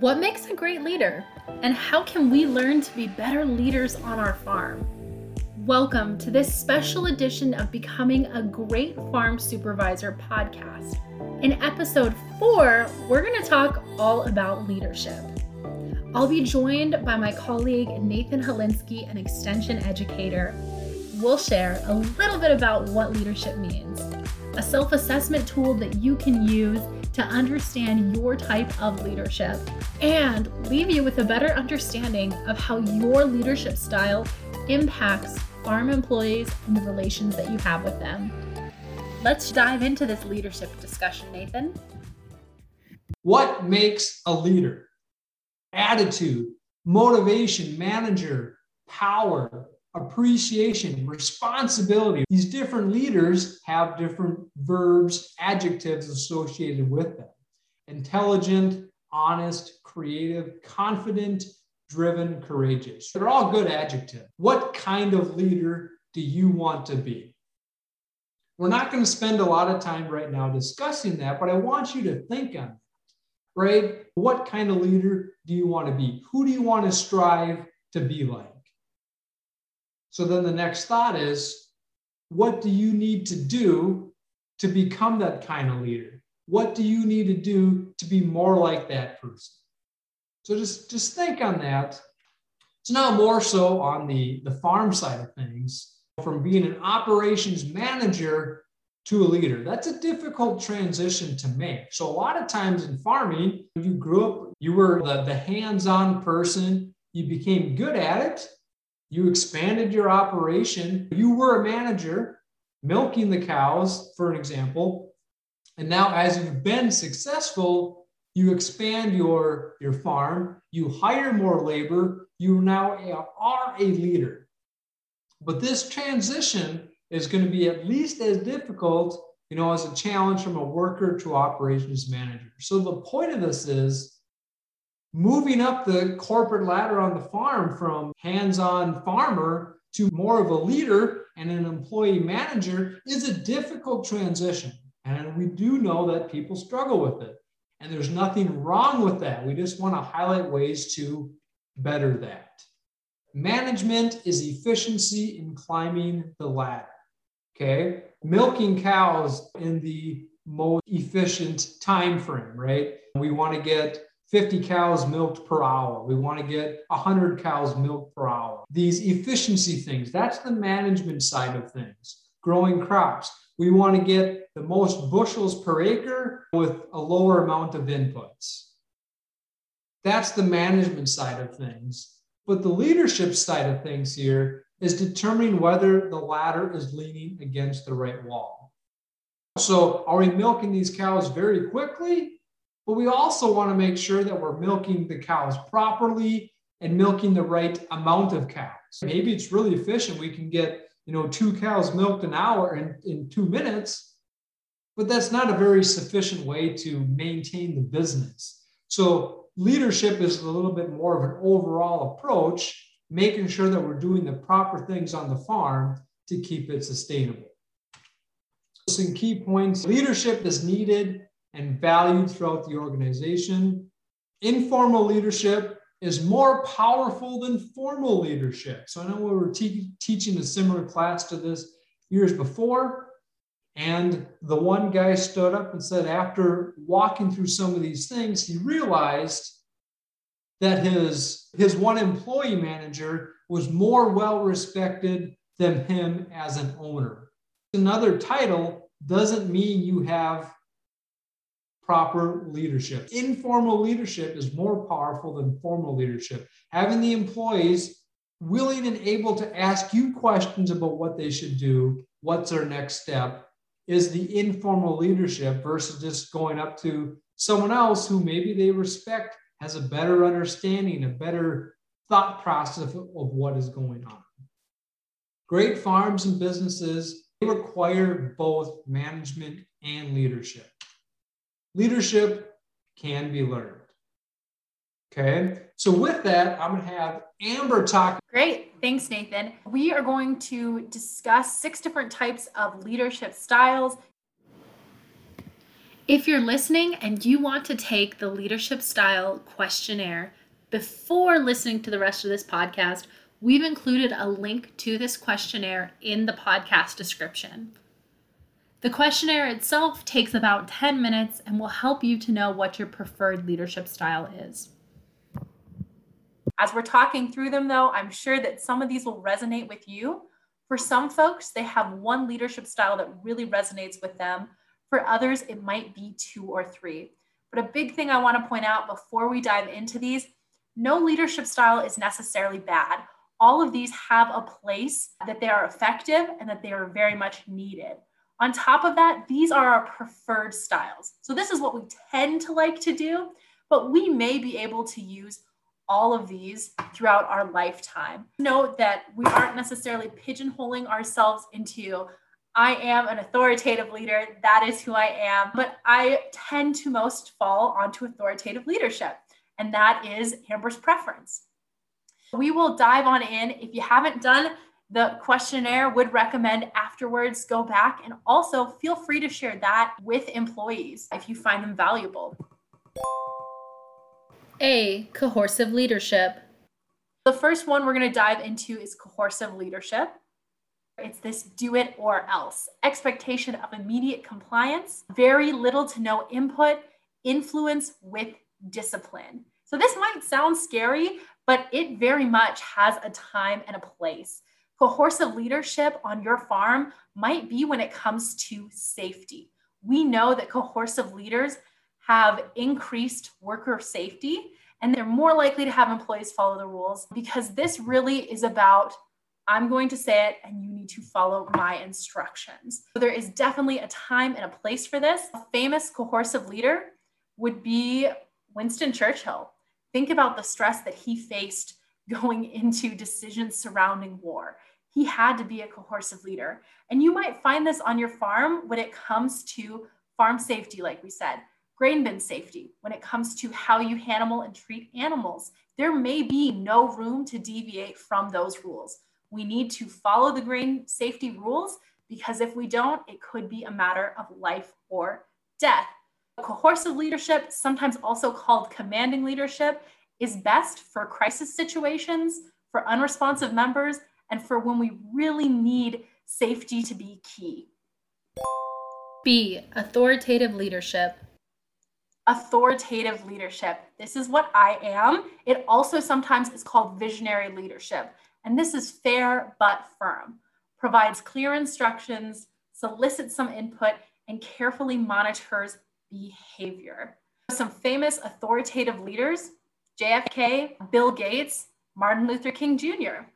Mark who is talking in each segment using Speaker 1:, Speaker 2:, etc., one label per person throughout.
Speaker 1: What makes a great leader? And how can we learn to be better leaders on our farm? Welcome to this special edition of Becoming a Great Farm Supervisor podcast. In episode four, we're going to talk all about leadership. I'll be joined by my colleague Nathan Holinsky, an extension educator. We'll share a little bit about what leadership means, a self assessment tool that you can use to understand your type of leadership and leave you with a better understanding of how your leadership style impacts farm employees and the relations that you have with them. Let's dive into this leadership discussion, Nathan.
Speaker 2: What makes a leader? Attitude, motivation, manager, power, appreciation, responsibility. These different leaders have different verbs, adjectives associated with them intelligent, honest, creative, confident, driven, courageous. They're all good adjectives. What kind of leader do you want to be? We're not going to spend a lot of time right now discussing that, but I want you to think on that, right? What kind of leader do you want to be? Who do you want to strive to be like? So then the next thought is what do you need to do to become that kind of leader? What do you need to do to be more like that person? So just, just think on that. It's now more so on the, the farm side of things, from being an operations manager to a leader. That's a difficult transition to make. So a lot of times in farming, you grew up, you were the, the hands-on person, you became good at it, you expanded your operation. You were a manager milking the cows, for an example. And now, as you've been successful, you expand your, your farm, you hire more labor, you now are a leader. But this transition is going to be at least as difficult, you know, as a challenge from a worker to operations manager. So the point of this is moving up the corporate ladder on the farm from hands-on farmer to more of a leader and an employee manager is a difficult transition. And we do know that people struggle with it. And there's nothing wrong with that. We just want to highlight ways to better that. Management is efficiency in climbing the ladder. Okay. Milking cows in the most efficient time frame, right? We want to get 50 cows milked per hour. We want to get 100 cows milked per hour. These efficiency things, that's the management side of things. Growing crops, we want to get the most bushels per acre with a lower amount of inputs. That's the management side of things. But the leadership side of things here is determining whether the ladder is leaning against the right wall. So, are we milking these cows very quickly but we also want to make sure that we're milking the cows properly and milking the right amount of cows. Maybe it's really efficient. We can get, you know, two cows milked an hour in, in two minutes, but that's not a very sufficient way to maintain the business. So leadership is a little bit more of an overall approach, making sure that we're doing the proper things on the farm to keep it sustainable. Some key points leadership is needed and valued throughout the organization. Informal leadership is more powerful than formal leadership. So I know we were te- teaching a similar class to this years before. And the one guy stood up and said, after walking through some of these things, he realized that his, his one employee manager was more well respected than him as an owner. Another title doesn't mean you have proper leadership. Informal leadership is more powerful than formal leadership. Having the employees willing and able to ask you questions about what they should do, what's their next step, is the informal leadership versus just going up to someone else who maybe they respect, has a better understanding, a better thought process of what is going on. Great farms and businesses require both management and leadership. Leadership can be learned. Okay, so with that, I'm going to have Amber talk.
Speaker 1: Great. Thanks, Nathan. We are going to discuss six different types of leadership styles. If you're listening and you want to take the leadership style questionnaire before listening to the rest of this podcast, we've included a link to this questionnaire in the podcast description. The questionnaire itself takes about 10 minutes and will help you to know what your preferred leadership style is.
Speaker 3: As we're talking through them, though, I'm sure that some of these will resonate with you. For some folks, they have one leadership style that really resonates with them for others, it might be two or three. But a big thing I want to point out before we dive into these no leadership style is necessarily bad. All of these have a place that they are effective and that they are very much needed. On top of that, these are our preferred styles. So, this is what we tend to like to do, but we may be able to use all of these throughout our lifetime. Note that we aren't necessarily pigeonholing ourselves into I am an authoritative leader. That is who I am. But I tend to most fall onto authoritative leadership, and that is Amber's preference. We will dive on in. If you haven't done the questionnaire, would recommend afterwards go back and also feel free to share that with employees if you find them valuable.
Speaker 1: A. Coercive leadership.
Speaker 3: The first one we're going to dive into is coercive leadership. It's this do it or else expectation of immediate compliance, very little to no input, influence with discipline. So, this might sound scary, but it very much has a time and a place. Coercive leadership on your farm might be when it comes to safety. We know that coercive leaders have increased worker safety and they're more likely to have employees follow the rules because this really is about I'm going to say it and you need to follow my instructions. So there is definitely a time and a place for this. A famous coercive leader would be Winston Churchill. Think about the stress that he faced going into decisions surrounding war. He had to be a coercive leader. And you might find this on your farm when it comes to farm safety, like we said, grain bin safety, when it comes to how you handle and treat animals. There may be no room to deviate from those rules. We need to follow the grain safety rules because if we don't, it could be a matter of life or death. Coercive leadership, sometimes also called commanding leadership, is best for crisis situations, for unresponsive members, and for when we really need safety to be key.
Speaker 1: B. Authoritative leadership.
Speaker 3: Authoritative leadership. This is what I am. It also sometimes is called visionary leadership and this is fair but firm, provides clear instructions, solicits some input, and carefully monitors behavior. Some famous authoritative leaders JFK, Bill Gates, Martin Luther King Jr.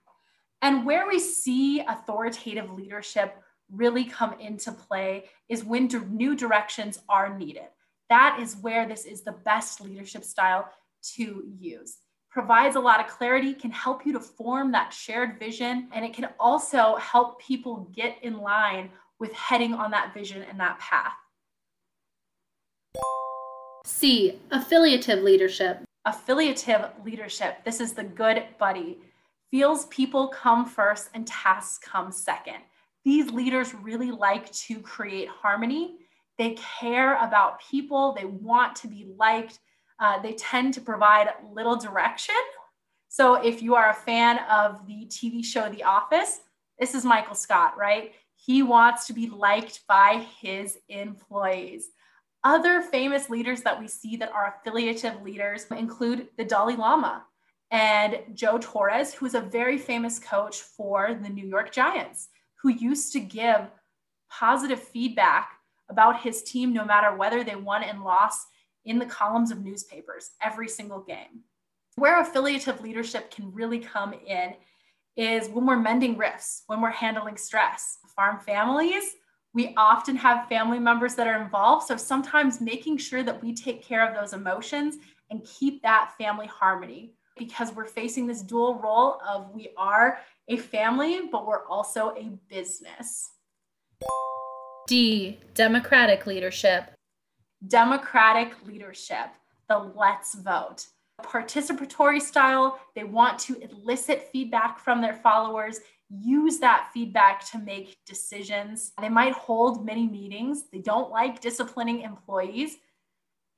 Speaker 3: And where we see authoritative leadership really come into play is when new directions are needed. That is where this is the best leadership style to use provides a lot of clarity, can help you to form that shared vision, and it can also help people get in line with heading on that vision and that path.
Speaker 1: C, affiliative leadership.
Speaker 3: Affiliative leadership. This is the good buddy. Feels people come first and tasks come second. These leaders really like to create harmony. They care about people, they want to be liked, uh, they tend to provide little direction. So if you are a fan of the TV show The Office, this is Michael Scott, right? He wants to be liked by his employees. Other famous leaders that we see that are affiliative leaders include the Dalai Lama and Joe Torres, who is a very famous coach for the New York Giants, who used to give positive feedback about his team no matter whether they won and lost in the columns of newspapers every single game. Where affiliative leadership can really come in is when we're mending rifts, when we're handling stress. Farm families, we often have family members that are involved. So sometimes making sure that we take care of those emotions and keep that family harmony because we're facing this dual role of we are a family, but we're also a business.
Speaker 1: D, democratic leadership
Speaker 3: democratic leadership, the let's vote. Participatory style, they want to elicit feedback from their followers, use that feedback to make decisions. They might hold many meetings. They don't like disciplining employees.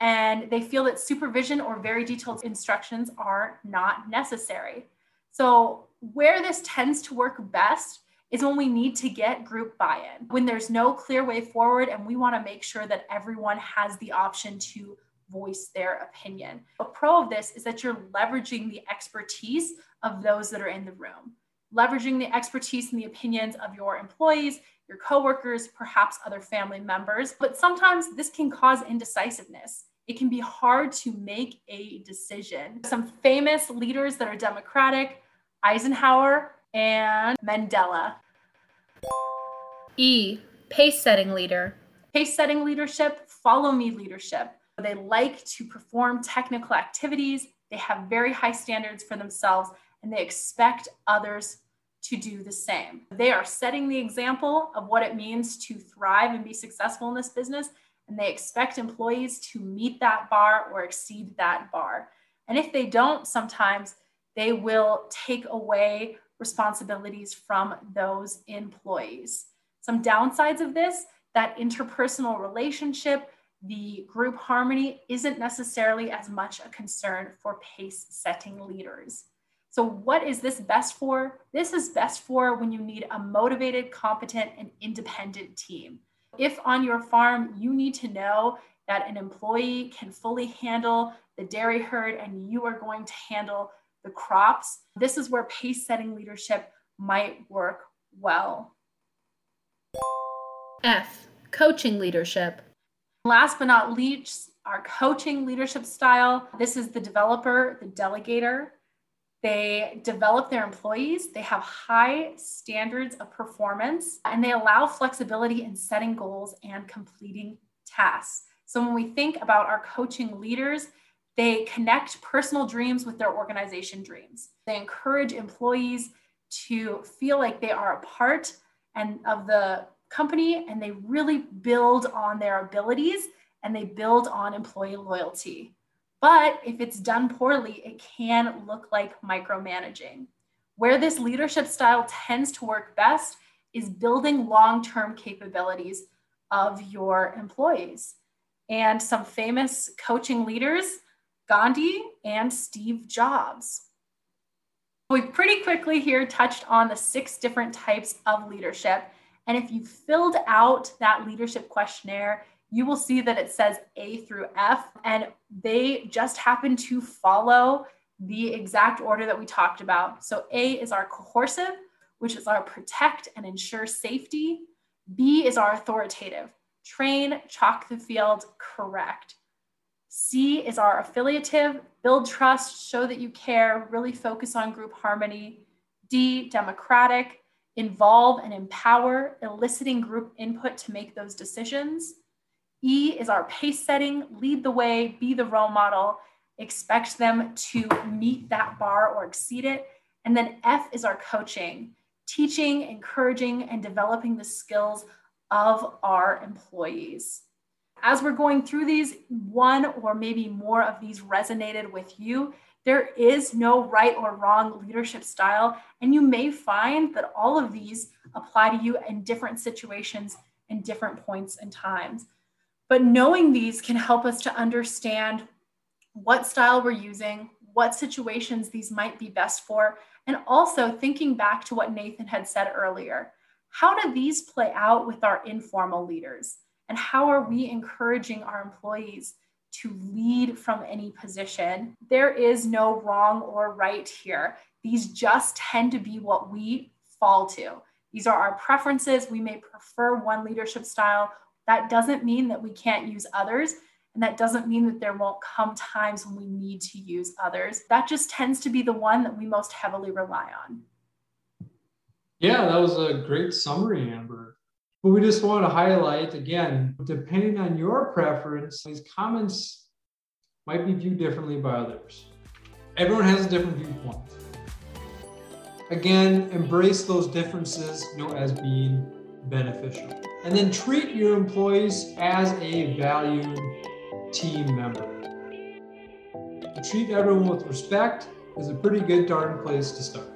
Speaker 3: And they feel that supervision or very detailed instructions are not necessary. So, where this tends to work best is when we need to get group buy in, when there's no clear way forward, and we want to make sure that everyone has the option to voice their opinion. A pro of this is that you're leveraging the expertise of those that are in the room, leveraging the expertise and the opinions of your employees, your coworkers, perhaps other family members. But sometimes this can cause indecisiveness. It can be hard to make a decision. Some famous leaders that are democratic Eisenhower and Mandela.
Speaker 1: E, pace setting leader.
Speaker 3: Pace setting leadership, follow me leadership. They like to perform technical activities, they have very high standards for themselves, and they expect others to do the same. They are setting the example of what it means to thrive and be successful in this business, and they expect employees to meet that bar or exceed that bar. And if they don't, sometimes they will take away responsibilities from those employees. Some downsides of this that interpersonal relationship, the group harmony isn't necessarily as much a concern for pace setting leaders. So, what is this best for? This is best for when you need a motivated, competent, and independent team. If on your farm you need to know that an employee can fully handle the dairy herd and you are going to handle the crops, this is where pace setting leadership might work well.
Speaker 1: F, coaching leadership.
Speaker 3: Last but not least, our coaching leadership style. This is the developer, the delegator. They develop their employees, they have high standards of performance, and they allow flexibility in setting goals and completing tasks. So, when we think about our coaching leaders, they connect personal dreams with their organization dreams. They encourage employees to feel like they are a part and of the company and they really build on their abilities and they build on employee loyalty. But if it's done poorly, it can look like micromanaging. Where this leadership style tends to work best is building long term capabilities of your employees. And some famous coaching leaders Gandhi and Steve Jobs. We've pretty quickly here touched on the six different types of leadership. And if you filled out that leadership questionnaire, you will see that it says A through F, and they just happen to follow the exact order that we talked about. So A is our coercive, which is our protect and ensure safety. B is our authoritative, train, chalk the field, correct. C is our affiliative, build trust, show that you care, really focus on group harmony. D, democratic, involve and empower, eliciting group input to make those decisions. E is our pace setting, lead the way, be the role model, expect them to meet that bar or exceed it. And then F is our coaching, teaching, encouraging, and developing the skills of our employees as we're going through these, one or maybe more of these resonated with you. There is no right or wrong leadership style. And you may find that all of these apply to you in different situations and different points and times. But knowing these can help us to understand what style we're using, what situations these might be best for, and also thinking back to what Nathan had said earlier. How do these play out with our informal leaders? And how are we encouraging our employees to lead from any position? There is no wrong or right here. These just tend to be what we fall to. These are our preferences. We may prefer one leadership style. That doesn't mean that we can't use others. And that doesn't mean that there won't come times when we need to use others. That just tends to be the one that we most heavily rely on.
Speaker 2: Yeah, that was a great summary, Amber. But we just want to highlight again, depending on your preference, these comments might be viewed differently by others. Everyone has a different viewpoint. Again, embrace those differences you know, as being beneficial. And then treat your employees as a valued team member. To treat everyone with respect is a pretty good darn place to start.